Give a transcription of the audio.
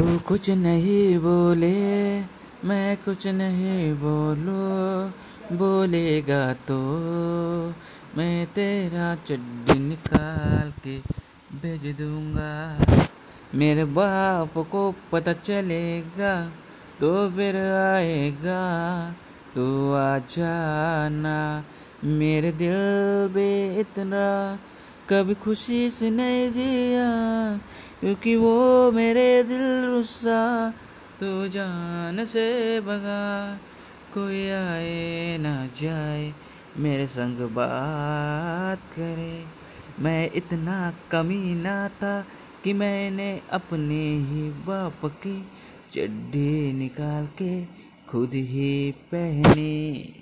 तू कुछ नहीं बोले, मैं कुछ नहीं बोलू। बोलेगा तो मैं तेरा चड्डी निकाल के भेज दूँगा। मेरे बाप को पता चलेगा तो फिर आएगा। तो आ जाना, मेरे दिल पे इतना कभी खुशी से नहीं जिया। क्योंकि वो मेरे दिल रुस्सा तो जान से भगा कोई आए ना जाए, मेरे संग बात करे। मैं इतना कमीना था कि मैंने अपने ही बाप की चड्डी निकाल के खुद ही पहनी।